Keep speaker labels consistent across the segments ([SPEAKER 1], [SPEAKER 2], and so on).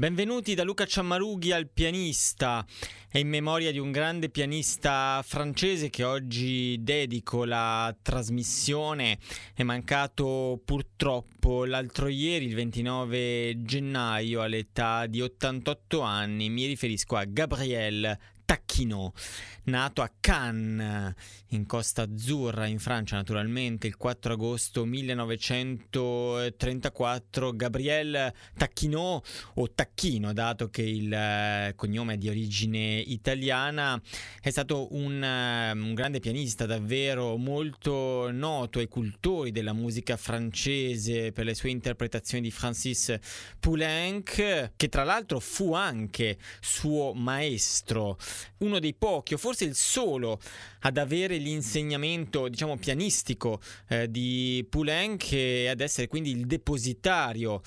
[SPEAKER 1] Benvenuti da Luca Ciammarughi al pianista. È in memoria di un grande pianista francese che oggi dedico la trasmissione. È mancato purtroppo l'altro ieri, il 29 gennaio, all'età di 88 anni. Mi riferisco a Gabriel Tacchino, nato a Cannes, in Costa Azzurra, in Francia naturalmente, il 4 agosto 1934. Gabriel Tacchino, o Tacchino, dato che il eh, cognome è di origine italiana, è stato un, eh, un grande pianista davvero molto noto ai cultori della musica francese per le sue interpretazioni di Francis Poulenc, che tra l'altro fu anche suo maestro uno dei pochi, o forse il solo, ad avere l'insegnamento, diciamo, pianistico eh, di Poulenc e ad essere quindi il depositario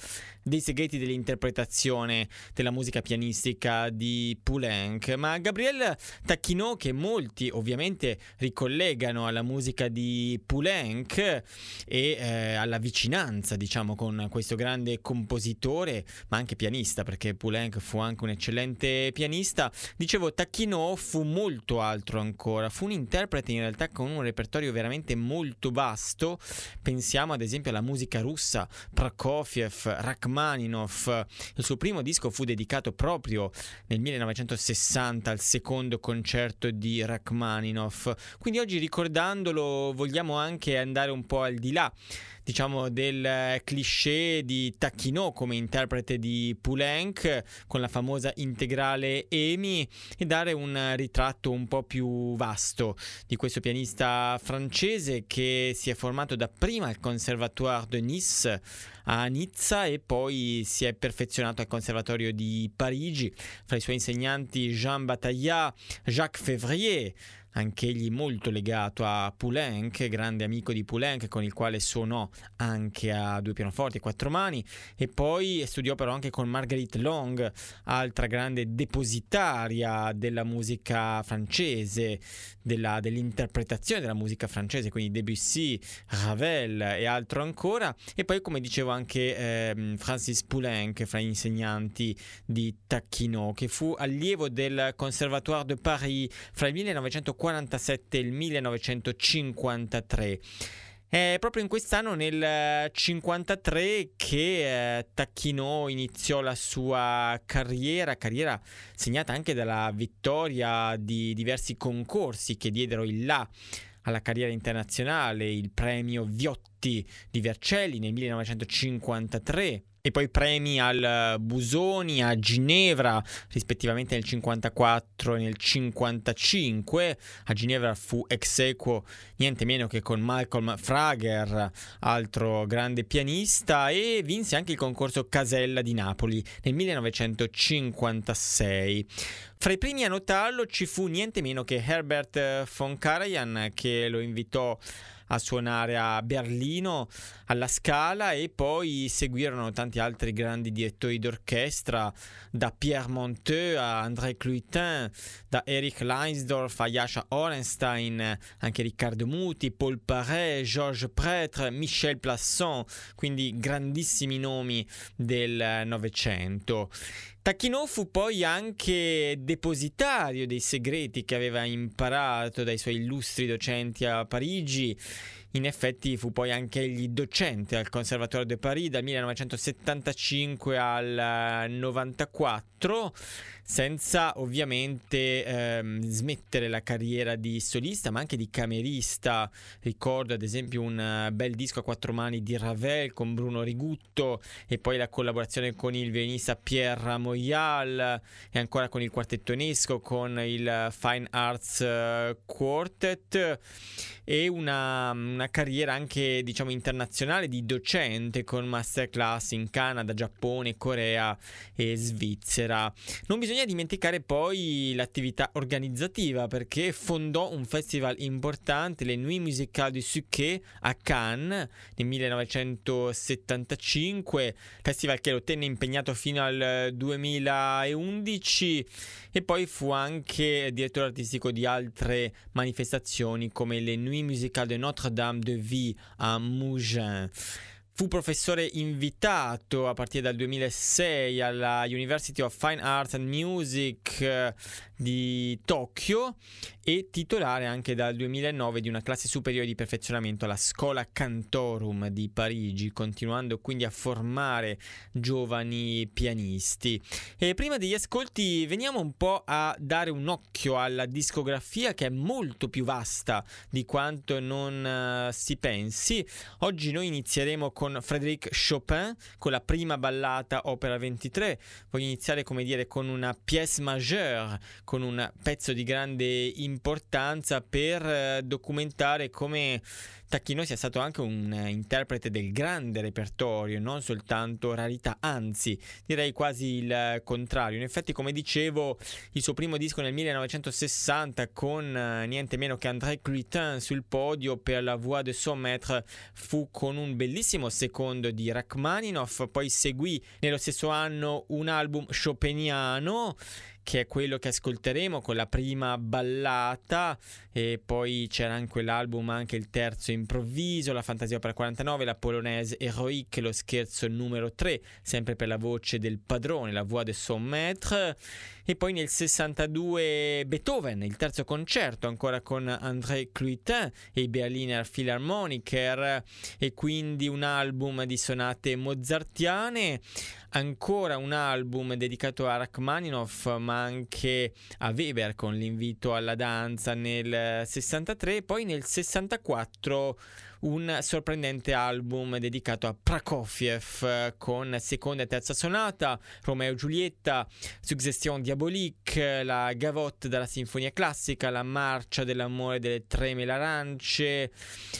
[SPEAKER 1] dei segreti dell'interpretazione della musica pianistica di Poulenc. Ma Gabriel Tacchino, che molti ovviamente ricollegano alla musica di Poulenc e eh, alla vicinanza, diciamo, con questo grande compositore, ma anche pianista, perché Poulenc fu anche un eccellente pianista, dicevo, Tacchino fu molto altro ancora, fu un interprete in realtà con un repertorio veramente molto vasto. Pensiamo ad esempio alla musica russa, Prokofiev, Rachmaninoff. Il suo primo disco fu dedicato proprio nel 1960 al secondo concerto di Rachmaninoff. Quindi oggi ricordandolo vogliamo anche andare un po' al di là diciamo del cliché di Tacchino come interprete di Poulenc con la famosa integrale EMI e dare un ritratto un po' più vasto di questo pianista francese che si è formato dapprima al Conservatoire de Nice a Nizza e poi si è perfezionato al Conservatorio di Parigi. Fra i suoi insegnanti Jean Bataillard, Jacques Février, anch'egli molto legato a Poulenc, grande amico di Poulenc con il quale suonò anche a due pianoforti e quattro mani e poi studiò però anche con Marguerite Long, altra grande depositaria della musica francese, della, dell'interpretazione della musica francese, quindi Debussy, Ravel e altro ancora. E poi come dicevo anche eh, Francis Poulenc fra gli insegnanti di Tacchino che fu allievo del Conservatoire de Paris fra il 1940 1947 e il 1953. È proprio in quest'anno, nel 1953, che eh, Tacchino iniziò la sua carriera, carriera segnata anche dalla vittoria di diversi concorsi che diedero il là alla carriera internazionale, il premio Viotti di Vercelli nel 1953 e poi premi al Busoni, a Ginevra, rispettivamente nel 54 e nel 55. A Ginevra fu ex equo niente meno che con Malcolm Frager, altro grande pianista, e vinse anche il concorso Casella di Napoli nel 1956. Fra i primi a notarlo ci fu niente meno che Herbert von Karajan che lo invitò a suonare a Berlino alla Scala e poi seguirono tanti altri grandi direttori d'orchestra da Pierre Monteux a André Cluitin, da Eric Leinsdorf a Yasha Orenstein, anche Riccardo Muti, Paul Paré, Georges Prêtre, Michel Plasson, quindi grandissimi nomi del Novecento. Tacchino fu poi anche depositario dei segreti che aveva imparato dai suoi illustri docenti a Parigi. In effetti fu poi anche egli docente al Conservatoire de Paris dal 1975 al 94 senza ovviamente ehm, smettere la carriera di solista ma anche di camerista. Ricordo ad esempio un eh, bel disco a quattro mani di Ravel con Bruno Rigutto e poi la collaborazione con il violinista Pierre Moyal e ancora con il quartetto Nesco con il Fine Arts eh, Quartet e una, una carriera anche diciamo internazionale di docente con masterclass in Canada, Giappone, Corea e Svizzera. Non bisogna dimenticare poi l'attività organizzativa perché fondò un festival importante, le Nuits Musicales du Suchet a Cannes nel 1975, festival che lo tenne impegnato fino al 2011 e poi fu anche direttore artistico di altre manifestazioni come le Nuit musicale de Notre-Dame de Vie a Mougins. Fu professore invitato a partire dal 2006 alla University of Fine Arts and Music eh, di Tokyo e titolare anche dal 2009 di una classe superiore di perfezionamento alla Scola Cantorum di Parigi, continuando quindi a formare giovani pianisti. E prima degli ascolti veniamo un po' a dare un occhio alla discografia che è molto più vasta di quanto non uh, si pensi. Oggi noi inizieremo con Frédéric Chopin, con la prima ballata Opera 23. Voglio iniziare come dire con una pièce majeure, con un pezzo di grande importanza per eh, documentare come Tacchino sia stato anche un interprete del grande repertorio, non soltanto rarità, anzi direi quasi il contrario. In effetti, come dicevo, il suo primo disco nel 1960 con eh, niente meno che André Cluitin sul podio per la Voix de son maître fu con un bellissimo secondo di Rachmaninoff, poi seguì nello stesso anno un album chopiniano che è quello che ascolteremo con la prima ballata e poi c'era anche quell'album anche il terzo improvviso, la fantasia opera 49, la polonaise Heroic, lo scherzo numero 3, sempre per la voce del padrone, la voix de son maître e poi nel 62 Beethoven, il terzo concerto ancora con André Cluitin e i Berliner Philharmoniker. E quindi un album di sonate mozartiane ancora un album dedicato a Rachmaninoff ma anche a Weber con l'invito alla danza nel 63 poi nel 64 un sorprendente album dedicato a Prokofiev con seconda e terza sonata, Romeo e Giulietta, Suggestion Diabolique, la gavotte della sinfonia classica, la marcia dell'amore delle tre melarance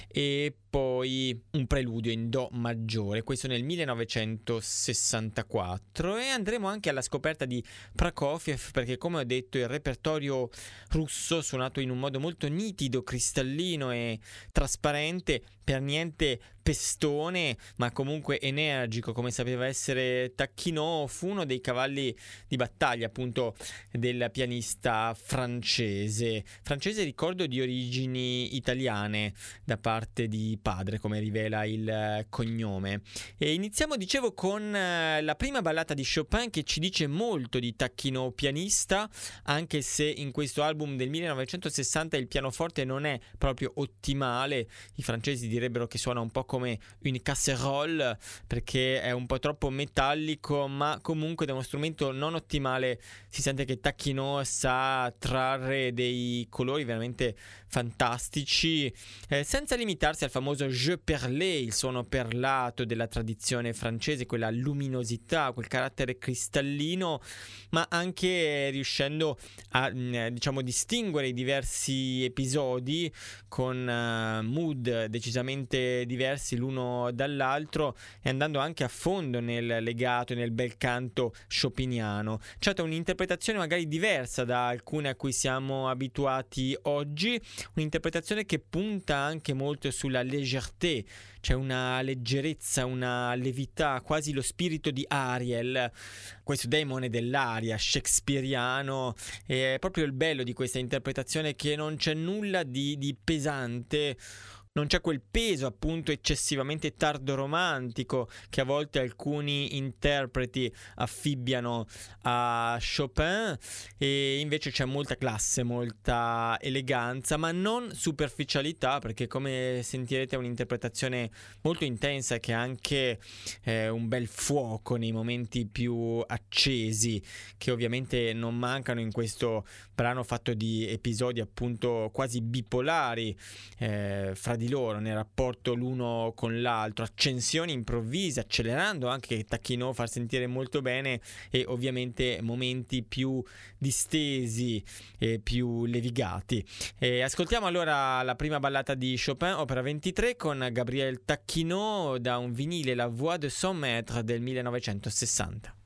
[SPEAKER 1] e poi un preludio in Do maggiore, questo nel 1964 e andremo anche alla scoperta di Prokofiev perché come ho detto il repertorio russo suonato in un modo molto nitido, cristallino e trasparente per niente pestone, ma comunque energico, come sapeva essere Tacchino, fu uno dei cavalli di battaglia appunto del pianista francese. Francese ricordo di origini italiane da parte di padre, come rivela il cognome. E iniziamo, dicevo, con eh, la prima ballata di Chopin che ci dice molto di Tacchino pianista, anche se in questo album del 1960 il pianoforte non è proprio ottimale. I francesi direbbero che suona un po' come une casserole perché è un po' troppo metallico, ma comunque da uno strumento non ottimale. Si sente che Tacchino sa trarre dei colori veramente fantastici, eh, senza limitarsi al famoso jeu perlé, il suono perlato della tradizione francese, quella luminosità, quel carattere cristallino, ma anche riuscendo a mm, diciamo distinguere i diversi episodi con uh, mood decisamente diversi l'uno dall'altro e andando anche a fondo nel legato e nel bel canto chopiniano. Certo, un'interpretazione magari diversa da alcune a cui siamo abituati oggi, un'interpretazione che punta anche molto sulla légèreté, c'è una leggerezza, una levità, quasi lo spirito di Ariel, questo demone dell'aria shakespeariano. È proprio il bello di questa interpretazione che non c'è nulla di, di pesante non c'è quel peso appunto eccessivamente tardo romantico che a volte alcuni interpreti affibbiano a Chopin. E invece c'è molta classe, molta eleganza, ma non superficialità perché come sentirete è un'interpretazione molto intensa che ha anche eh, un bel fuoco nei momenti più accesi che ovviamente non mancano in questo brano fatto di episodi appunto quasi bipolari eh, fra di loro nel rapporto l'uno con l'altro, accensioni improvvise, accelerando anche Tacchino far sentire molto bene e ovviamente momenti più distesi e più levigati. E ascoltiamo allora la prima ballata di Chopin, opera 23 con Gabriel Tacchino da un vinile La Voix de son maître del 1960.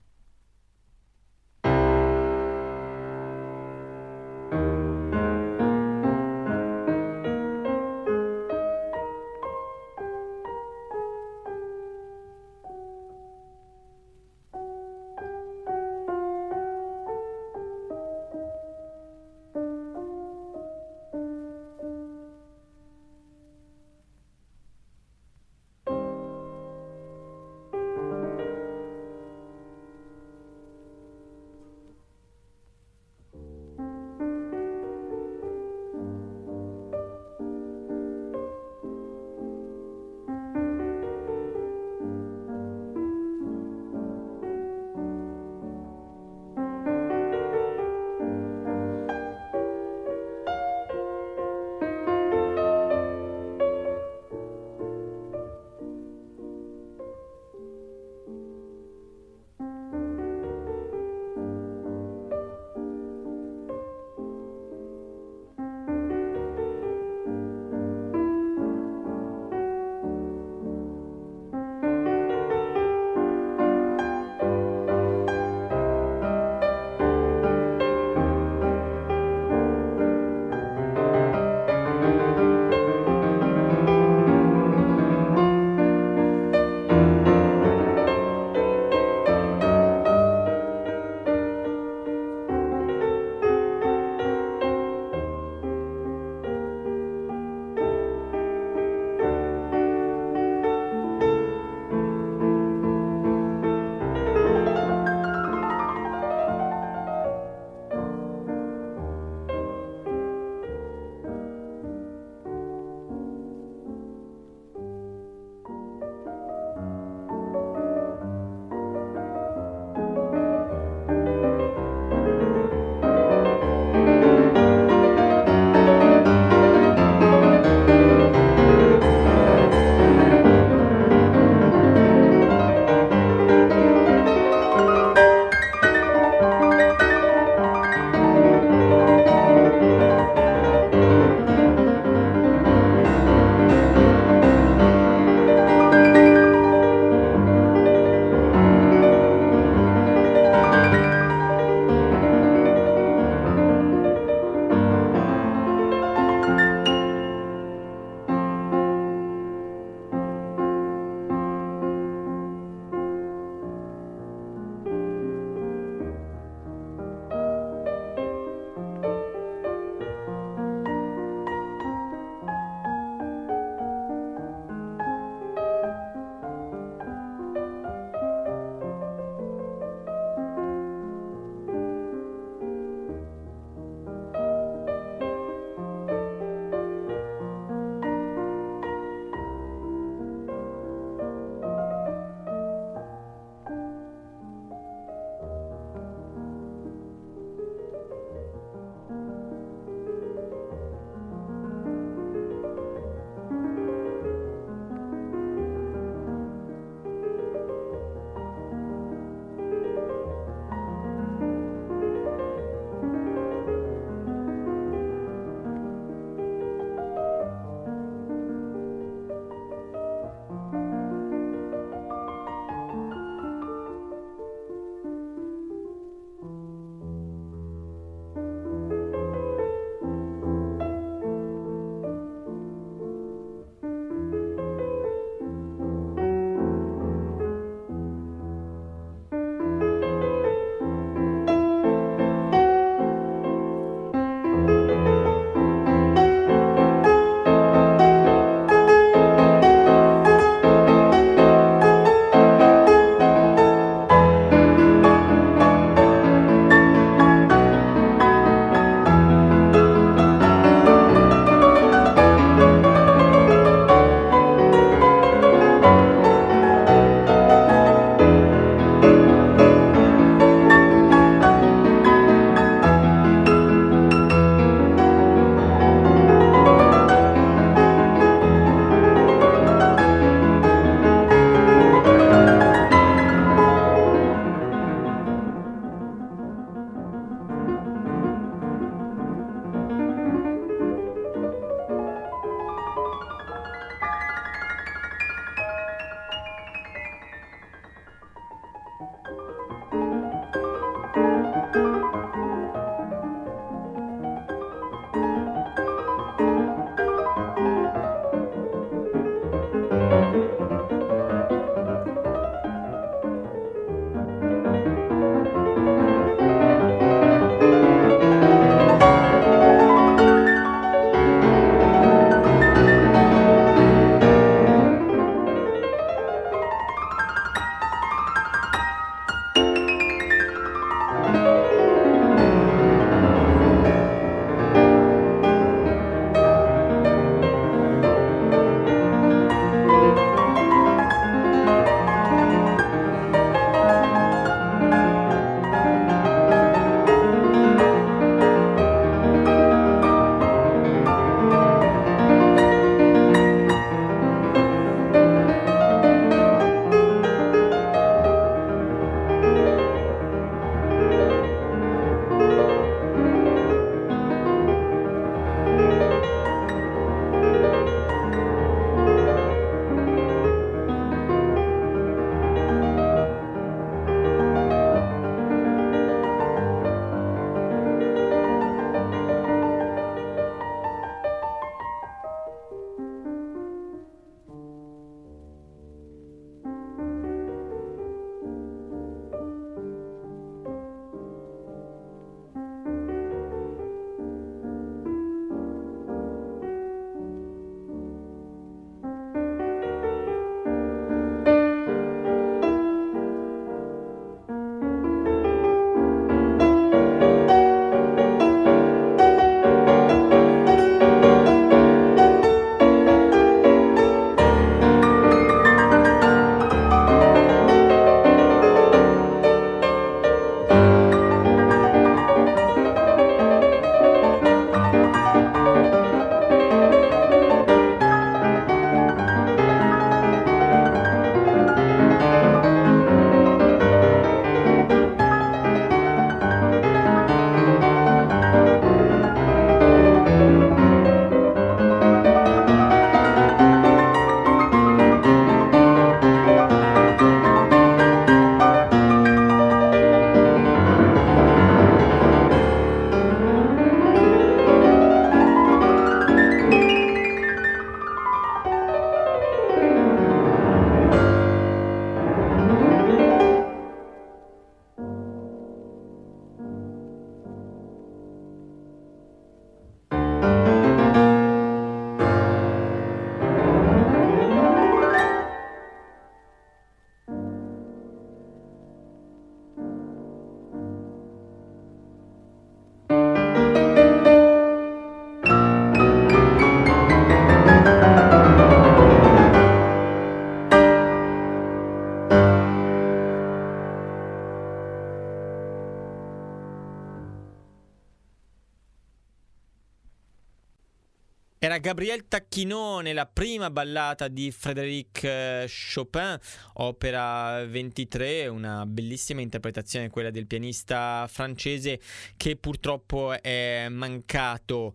[SPEAKER 1] Era Gabriel Tacchinone, la prima ballata di Frédéric eh, Chopin, opera 23, una bellissima interpretazione quella del pianista francese che purtroppo è mancato.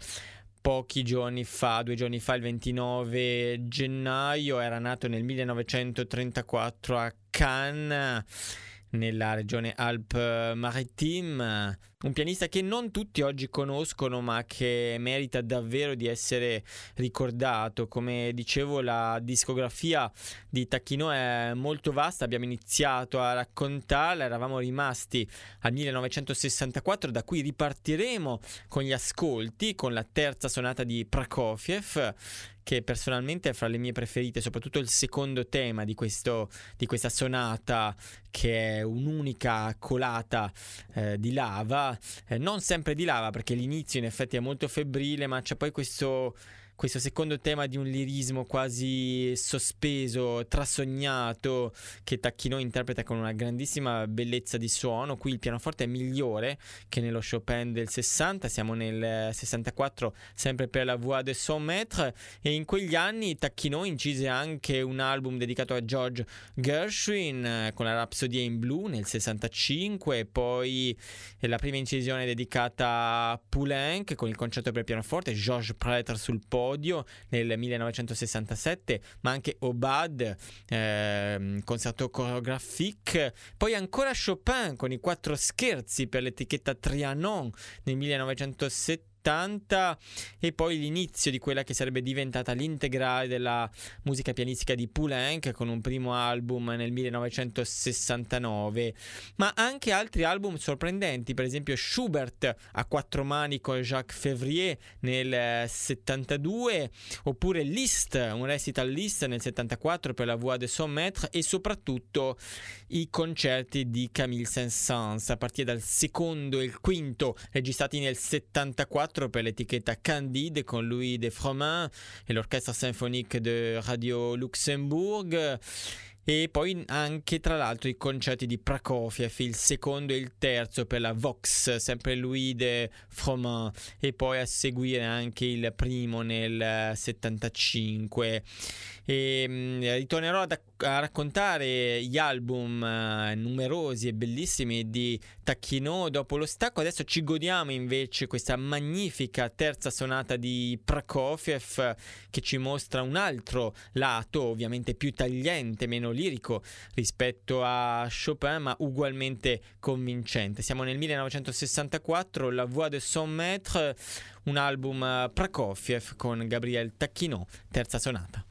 [SPEAKER 1] Pochi giorni fa, due giorni fa, il 29 gennaio, era nato nel 1934 a Cannes nella regione Alpes-Maritimes un pianista che non tutti oggi conoscono ma che merita davvero di essere ricordato. Come dicevo la discografia di Tacchino è molto vasta, abbiamo iniziato a raccontarla, eravamo rimasti al 1964 da cui ripartiremo con gli ascolti, con la terza sonata di Prokofiev che personalmente è fra le mie preferite, soprattutto il secondo tema di, questo, di questa sonata che è un'unica colata eh, di lava. Eh, non sempre di lava perché l'inizio in effetti è molto febbrile, ma c'è poi questo questo secondo tema di un lirismo quasi sospeso, trasognato, che Tacchino interpreta con una grandissima bellezza di suono. Qui il pianoforte è migliore che nello Chopin del 60, siamo nel 64 sempre per la Voix de son maître. E in quegli anni Tacchino incise anche un album dedicato a George Gershwin eh, con la Rhapsody in Blue nel 65 e poi la prima incisione dedicata a Poulenc con il concerto per pianoforte, Georges Prêtre sul podio podio nel 1967, ma anche Obad, eh, concerto choreographique, poi ancora Chopin con i quattro scherzi per l'etichetta Trianon nel 1970 80 e poi l'inizio di quella che sarebbe diventata l'integrale della musica pianistica di Poulenc con un primo album nel 1969 ma anche altri album sorprendenti per esempio Schubert a quattro mani con Jacques Février nel 72 oppure Liszt un recital Liszt nel 74 per la Voix de son maître e soprattutto i concerti di Camille Saint-Saëns a partire dal secondo e il quinto registrati nel 74 2004 per l'etichetta Candide con Louis de Froment e l'Orchestra Sinfonique de Radio Luxembourg e poi anche tra l'altro i concerti di Prokofiev, il secondo e il terzo per la Vox, sempre Louis de Froment. E poi a seguire anche il primo nel 75 e mh, ritornerò ad, a raccontare gli album uh, numerosi e bellissimi di Tacchino. Dopo lo stacco adesso ci godiamo invece questa magnifica terza sonata di Prokofiev che ci mostra un altro lato ovviamente più tagliente meno lirico rispetto a Chopin ma ugualmente convincente. Siamo nel 1964 La Voix de son maître un album uh, Prokofiev con Gabriel Tacchino terza sonata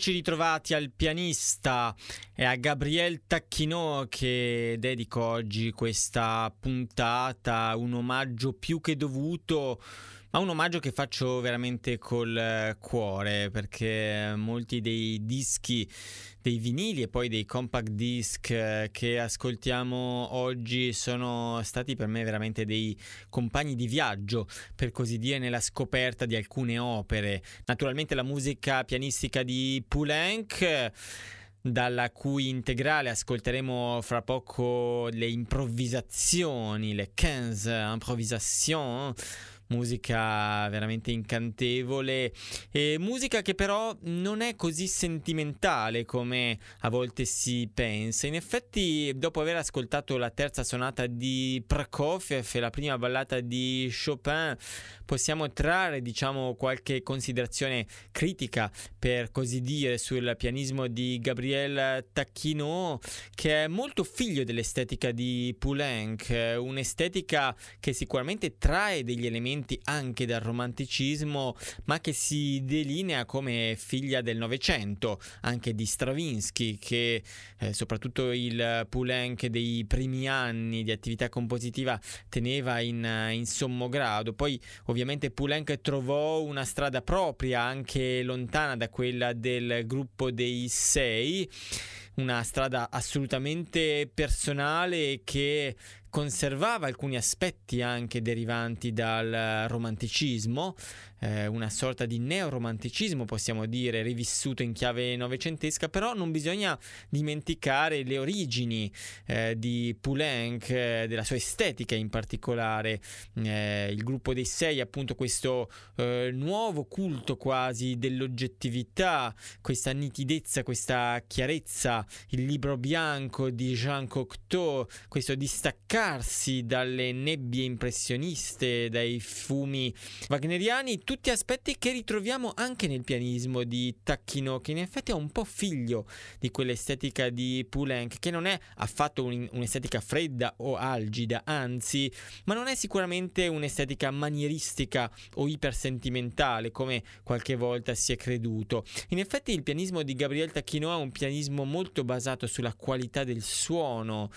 [SPEAKER 1] Eccoci ritrovati al pianista e a Gabriel Tacchino che dedico oggi questa puntata, un omaggio più che dovuto ma un omaggio che faccio veramente col eh, cuore perché molti dei dischi, dei vinili e poi dei compact disc eh, che ascoltiamo oggi sono stati per me veramente dei compagni di viaggio, per così dire, nella scoperta di alcune opere. Naturalmente la musica pianistica di Poulenc dalla cui integrale ascolteremo fra poco le improvvisazioni, le 15 improvisations musica veramente incantevole e musica che però non è così sentimentale come a volte si pensa. In effetti, dopo aver ascoltato la terza sonata di Prokofiev e la prima ballata di Chopin, possiamo trarre, diciamo, qualche considerazione critica, per così dire, sul pianismo di Gabriel Tacchino, che è molto figlio dell'estetica di Poulenc, un'estetica che sicuramente trae degli elementi elementi anche dal romanticismo, ma che si delinea come figlia del Novecento, anche di Stravinsky, che eh, soprattutto il Poulenc dei primi anni di attività compositiva teneva in, in sommo grado. Poi ovviamente Poulenc trovò una strada propria, anche lontana da quella del gruppo dei sei una strada assolutamente personale che conservava alcuni aspetti anche derivanti dal romanticismo, eh, una sorta di neoromanticismo, possiamo dire, rivissuto in chiave novecentesca, però non bisogna dimenticare le origini eh, di Poulenc, eh, della sua estetica in particolare. Eh, il gruppo dei sei, appunto, questo eh, nuovo culto quasi dell'oggettività, questa nitidezza, questa chiarezza, il libro bianco di Jean Cocteau, questo distaccarsi dalle nebbie impressioniste, dai fumi wagneriani tutti aspetti che ritroviamo anche nel pianismo di Tacchino, che in effetti è un po' figlio di quell'estetica di Poulenc, che non è affatto un, un'estetica fredda o algida, anzi, ma non è sicuramente un'estetica manieristica o ipersentimentale, come qualche volta si è creduto. In effetti il pianismo di Gabriel Tacchino è un pianismo molto basato sulla qualità del suono,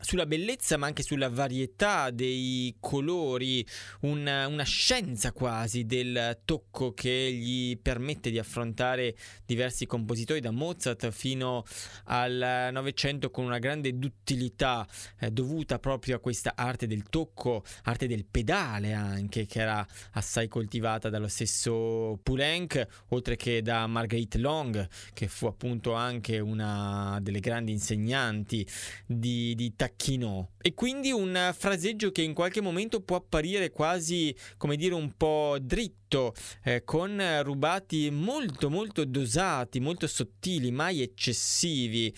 [SPEAKER 1] sulla bellezza ma anche sulla varietà dei colori, una, una scienza quasi del tocco che gli permette di affrontare diversi compositori da Mozart fino al Novecento con una grande duttilità eh, dovuta proprio a questa arte del tocco, arte del pedale anche che era assai coltivata dallo stesso Poulenc oltre che da Marguerite Long che fu appunto anche una delle grandi insegnanti di, di Tacchino. E quindi un fraseggio che in qualche momento può apparire quasi come dire un po' dritto tutto eh, con rubati molto molto dosati, molto sottili, mai eccessivi.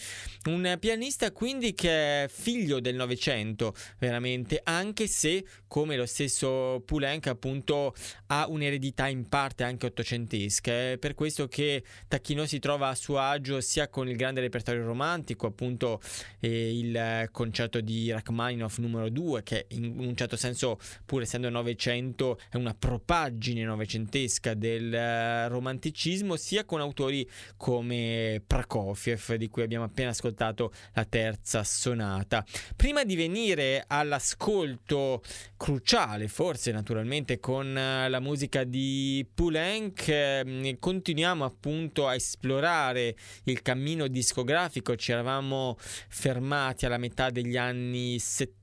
[SPEAKER 1] Un pianista quindi che è figlio del Novecento, veramente, anche se come lo stesso Poulenc appunto ha un'eredità in parte anche ottocentesca. È per questo che Tacchino si trova a suo agio sia con il grande repertorio romantico, appunto eh, il concerto di Rachmaninoff numero 2, che in un certo senso, pur essendo Novecento, è una propaggine novecentesca novecentesca del eh, romanticismo, sia con autori come Prokofiev, di cui abbiamo appena ascoltato la terza sonata. Prima di venire all'ascolto cruciale, forse naturalmente con eh, la musica di Poulenc, mm, continuiamo appunto a esplorare il cammino discografico, ci eravamo fermati alla metà degli anni 70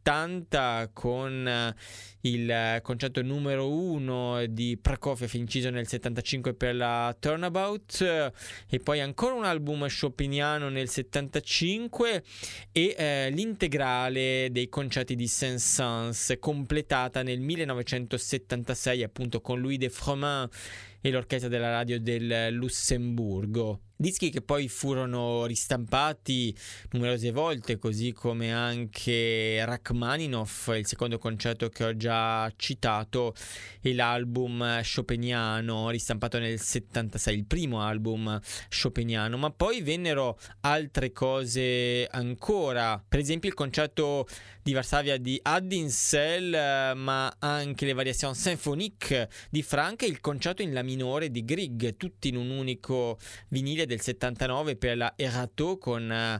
[SPEAKER 1] con eh, il concerto numero uno di Prokofiev inciso nel 75 per la Turnabout e poi ancora un album chopiniano nel 75 e eh, l'integrale dei concerti di Saint-Saëns completata nel 1976 appunto con Louis de Froment e l'orchestra della radio del Lussemburgo. Dischi che poi furono ristampati numerose volte, così come anche Rachmaninoff, il secondo concerto che ho già citato, e l'album Chopiniano, ristampato nel 76, il primo album Chopiniano, ma poi vennero altre cose ancora, per esempio il concerto di Varsavia di Addinsel, ma anche le variazioni sinfonique di Frank e il concerto in La minore di Grieg, tutti in un unico vinile del 79 per la Erato con uh,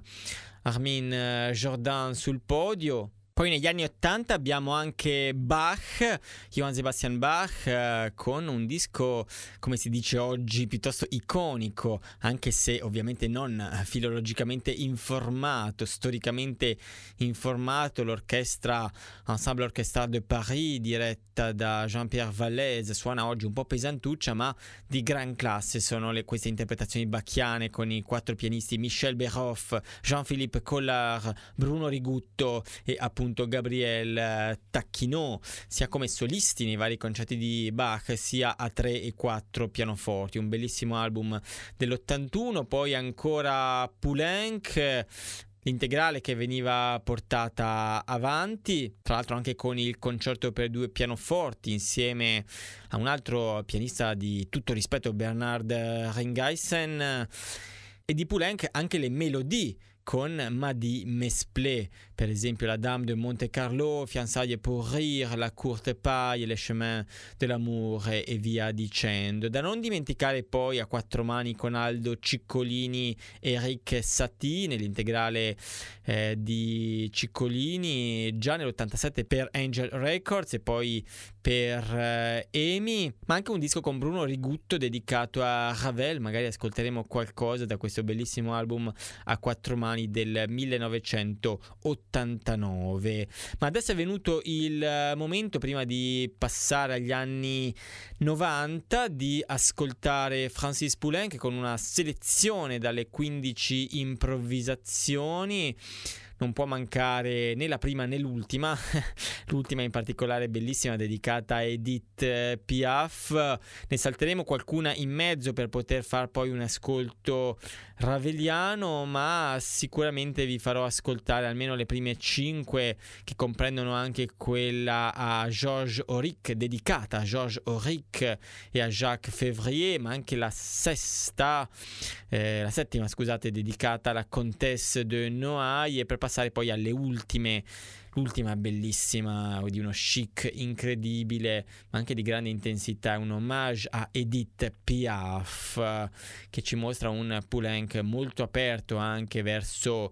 [SPEAKER 1] Armin Jordan sul podio. Poi negli anni 80 abbiamo anche Bach, Johann Sebastian Bach, eh, con un disco, come si dice oggi, piuttosto iconico, anche se ovviamente non filologicamente informato, storicamente informato, l'orchestra Ensemble Orchestra de Paris, diretta da Jean-Pierre Vallès, suona oggi un po' pesantuccia, ma di gran classe sono le, queste interpretazioni bacchiane con i quattro pianisti Michel Beroff, Jean-Philippe Collard, Bruno Rigutto e appunto appunto Gabriel eh, Tacchinot, sia come solisti nei vari concerti di Bach, sia a tre e quattro pianoforti. Un bellissimo album dell'81, poi ancora Poulenc l'integrale che veniva portata avanti, tra l'altro anche con il concerto per due pianoforti insieme a un altro pianista di tutto rispetto, Bernard Ringeisen, e di Poulenc anche le melodie con Madi Mesplé, per esempio la Dame de Monte Carlo, Fianzaglie pour rire, La courte paille, Le chemin de dell'amore e via dicendo. Da non dimenticare poi a quattro mani con Aldo Ciccolini e Eric Satie nell'integrale eh, di Ciccolini già nell'87 per Angel Records e poi per eh, ma anche un disco con Bruno Rigutto dedicato a Ravel, magari ascolteremo qualcosa da questo bellissimo album a quattro mani del 1980. 89. Ma adesso è venuto il eh, momento, prima di passare agli anni 90, di ascoltare Francis Poulenc con una selezione dalle 15 improvvisazioni non può mancare né la prima né l'ultima, l'ultima in particolare bellissima dedicata a Edith eh, Piaf, ne salteremo qualcuna in mezzo per poter far poi un ascolto raveliano, ma sicuramente vi farò ascoltare almeno le prime cinque che comprendono anche quella a Georges Auric, dedicata a Georges Auric e a Jacques Février, ma anche la sesta, eh, la settima scusate, dedicata alla Comtesse de Noailles e per passare poi alle ultime l'ultima bellissima di uno chic incredibile ma anche di grande intensità un omaggio a Edith Piaf che ci mostra un Poulenc molto aperto anche verso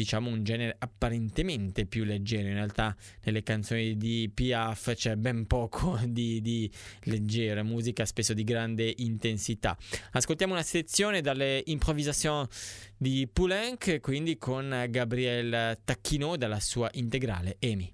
[SPEAKER 1] diciamo un genere apparentemente più leggero. In realtà nelle canzoni di Piaf c'è ben poco di, di leggera, musica spesso di grande intensità. Ascoltiamo una sezione dalle improvvisazioni di Poulenc, quindi con Gabriel Tacchino dalla sua integrale Amy.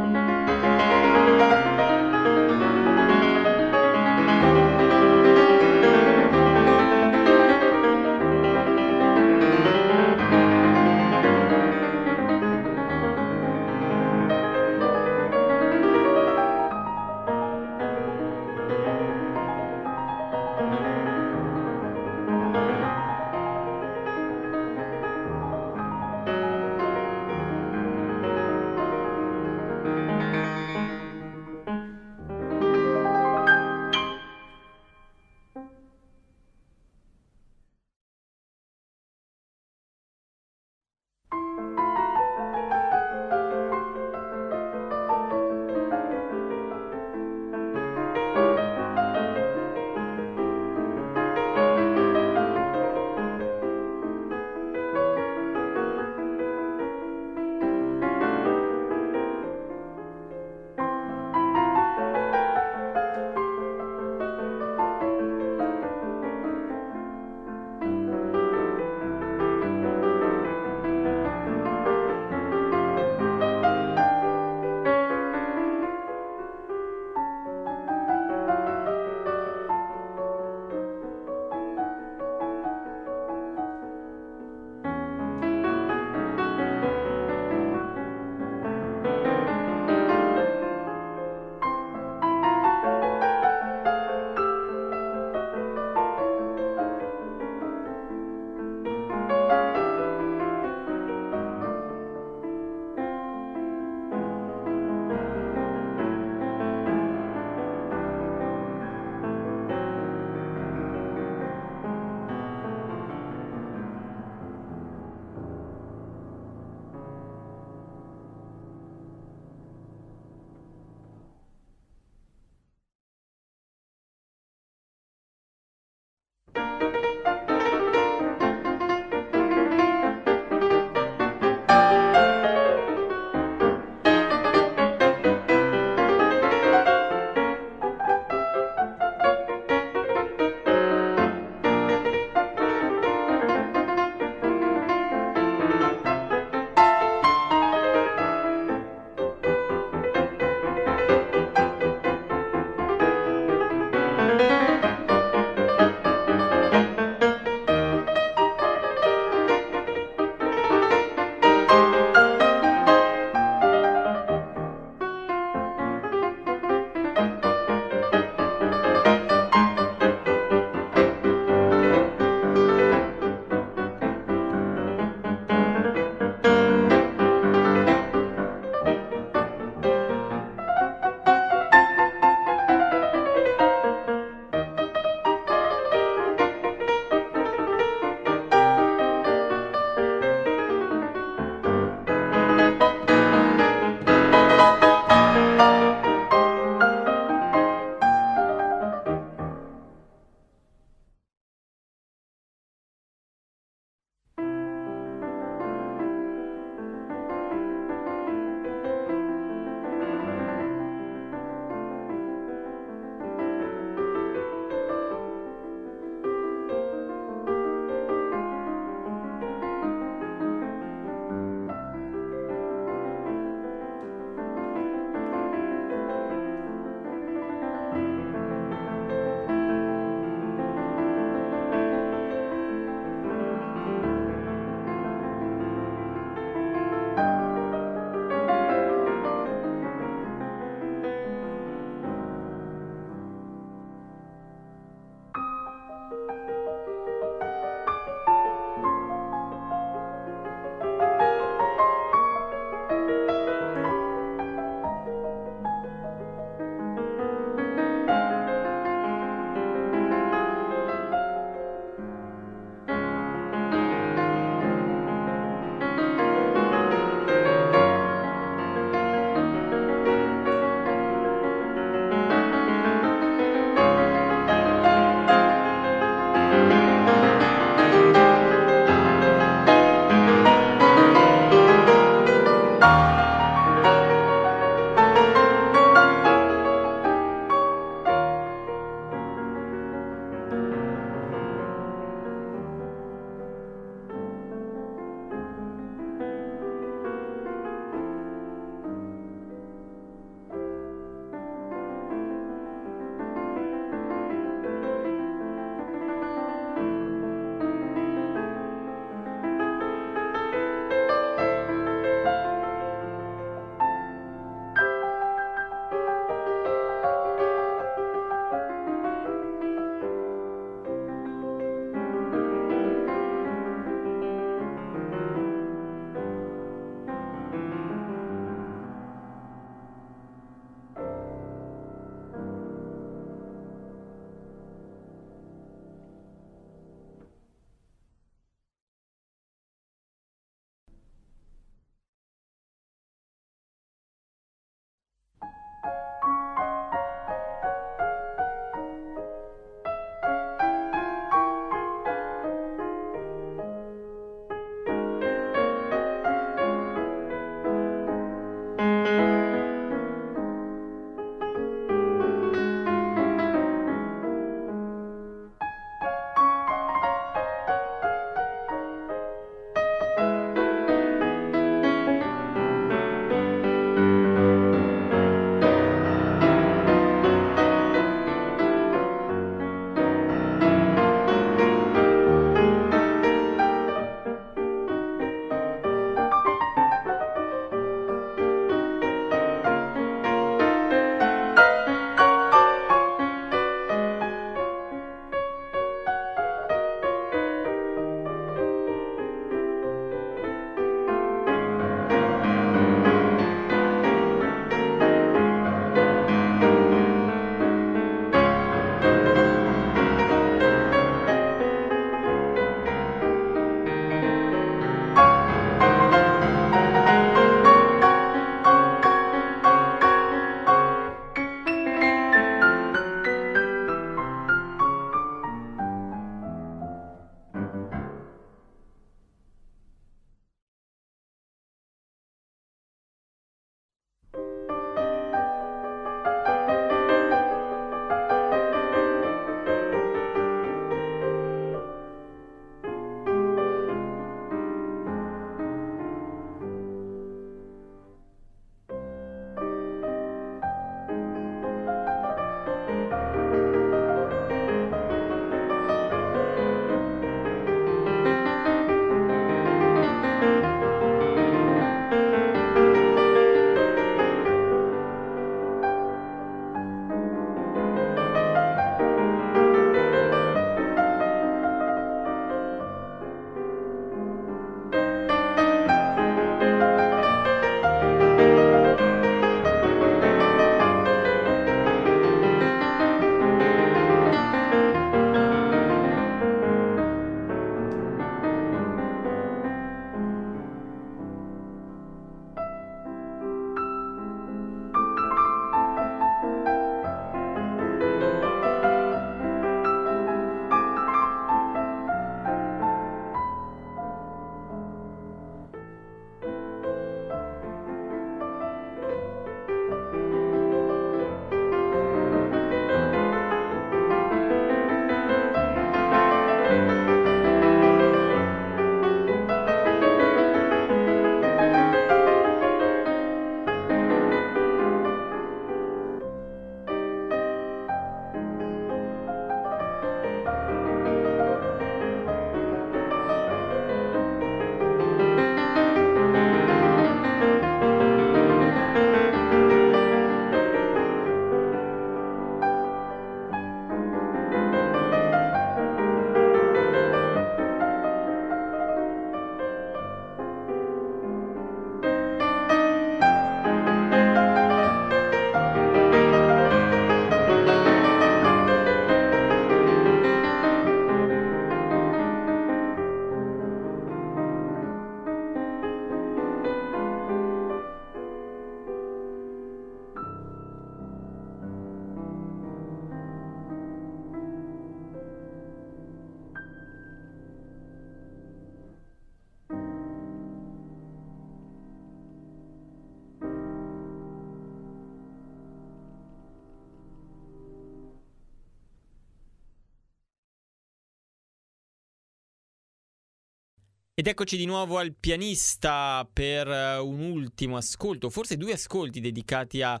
[SPEAKER 1] Ed eccoci di nuovo al pianista per eh, un ultimo ascolto, forse due ascolti dedicati a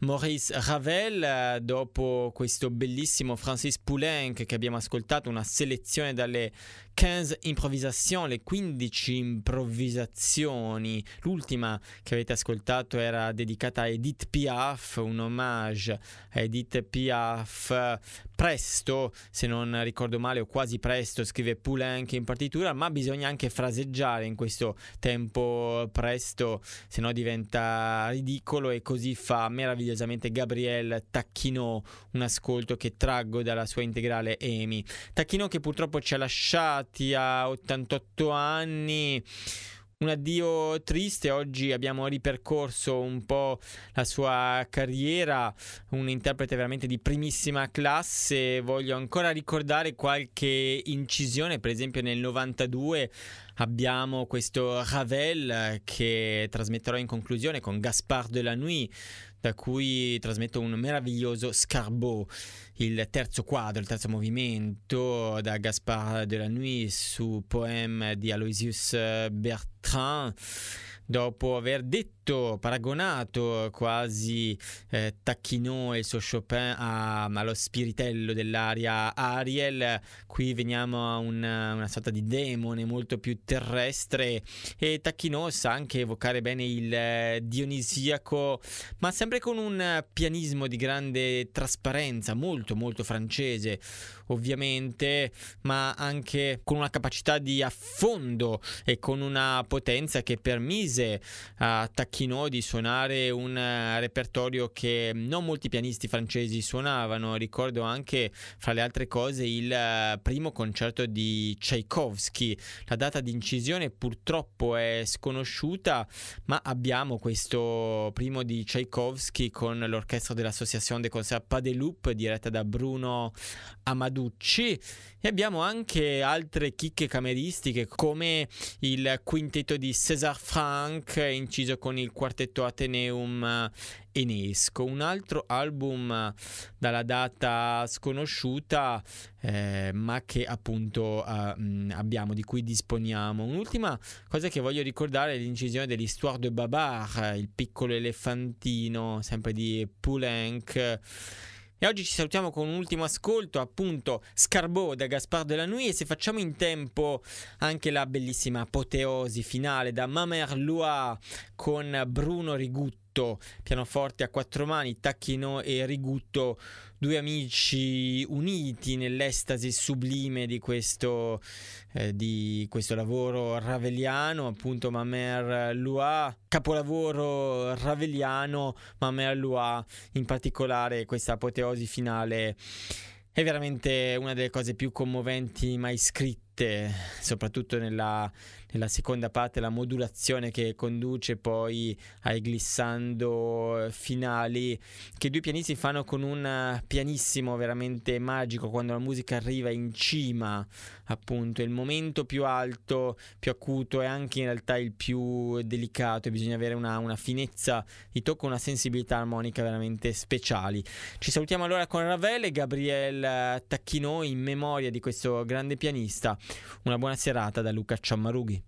[SPEAKER 1] Maurice Ravel eh, dopo questo bellissimo Francis Poulenc che abbiamo ascoltato, una selezione dalle 15 improvvisazioni, le 15 improvvisazioni. L'ultima che avete ascoltato era dedicata a Edith Piaf, un omaggio a Edith Piaf. Presto, se non ricordo male, o quasi presto, scrive Poulenc in partitura, ma bisogna anche fraseggiare in questo tempo presto, se no diventa ridicolo e così fa meravigliosamente Gabriel Tacchino, un ascolto che traggo dalla sua integrale EMI. Tacchino che purtroppo ci ha lasciato arrivati a 88 anni. Un addio triste, oggi abbiamo ripercorso un po' la sua carriera, un interprete veramente di primissima classe, voglio ancora ricordare qualche incisione, per esempio nel 92 abbiamo questo Ravel che trasmetterò in conclusione con Gaspard de la Nuit, da cui trasmetto un meraviglioso Scarbot il terzo quadro, il terzo movimento da Gaspard de la Nuit su poema di Aloysius Bertrand dopo aver detto, paragonato quasi eh, Tacchino e il suo Chopin a, allo spiritello dell'aria Ariel, qui veniamo a una, una, sorta di demone molto più terrestre. E Tacchino sa anche evocare bene il eh, dionisiaco, ma sempre con un pianismo di grande trasparenza, molto molto francese ovviamente, ma anche con una capacità di affondo e con una potenza che permise permise a Tacchino di suonare un eh, repertorio che non molti pianisti francesi suonavano. Ricordo anche, fra le altre cose, il eh, primo concerto di Tchaikovsky. La data di incisione purtroppo è sconosciuta, ma abbiamo questo primo di Tchaikovsky con l'orchestra dell'Association des Concerts Pas de Loup diretta da Bruno Amaducci e abbiamo anche altre chicche cameristiche come il quintetto di César Franck punk inciso con il quartetto Ateneum Enesco, un altro album dalla data sconosciuta eh, ma che appunto uh, abbiamo, di cui disponiamo. Un'ultima cosa che voglio ricordare è l'incisione dell'Histoire de Babar, il piccolo elefantino, sempre di Poulenc e oggi ci salutiamo con un ultimo ascolto, appunto Scarbot da Gaspard de la Nuit e se facciamo in tempo anche la bellissima apoteosi finale da Mamer Loire con Bruno Rigutto, pianoforte a quattro mani, Tacchino e Rigutto due amici uniti nell'estasi sublime di questo, eh, di questo lavoro raveliano, appunto Mamer Lua, capolavoro raveliano, Mamer Lua, in particolare questa apoteosi finale è veramente una delle cose più commoventi mai scritte, soprattutto nella nella seconda parte la modulazione che conduce poi ai glissando finali che due pianisti fanno con un pianissimo veramente magico quando la musica arriva in cima appunto. Il momento più alto più acuto e anche in realtà il più delicato. E bisogna avere una, una finezza di tocco una sensibilità armonica veramente speciali. Ci salutiamo allora con Ravel e Gabriel Tacchino in memoria di questo grande pianista. Una buona serata da Luca Ciammarughi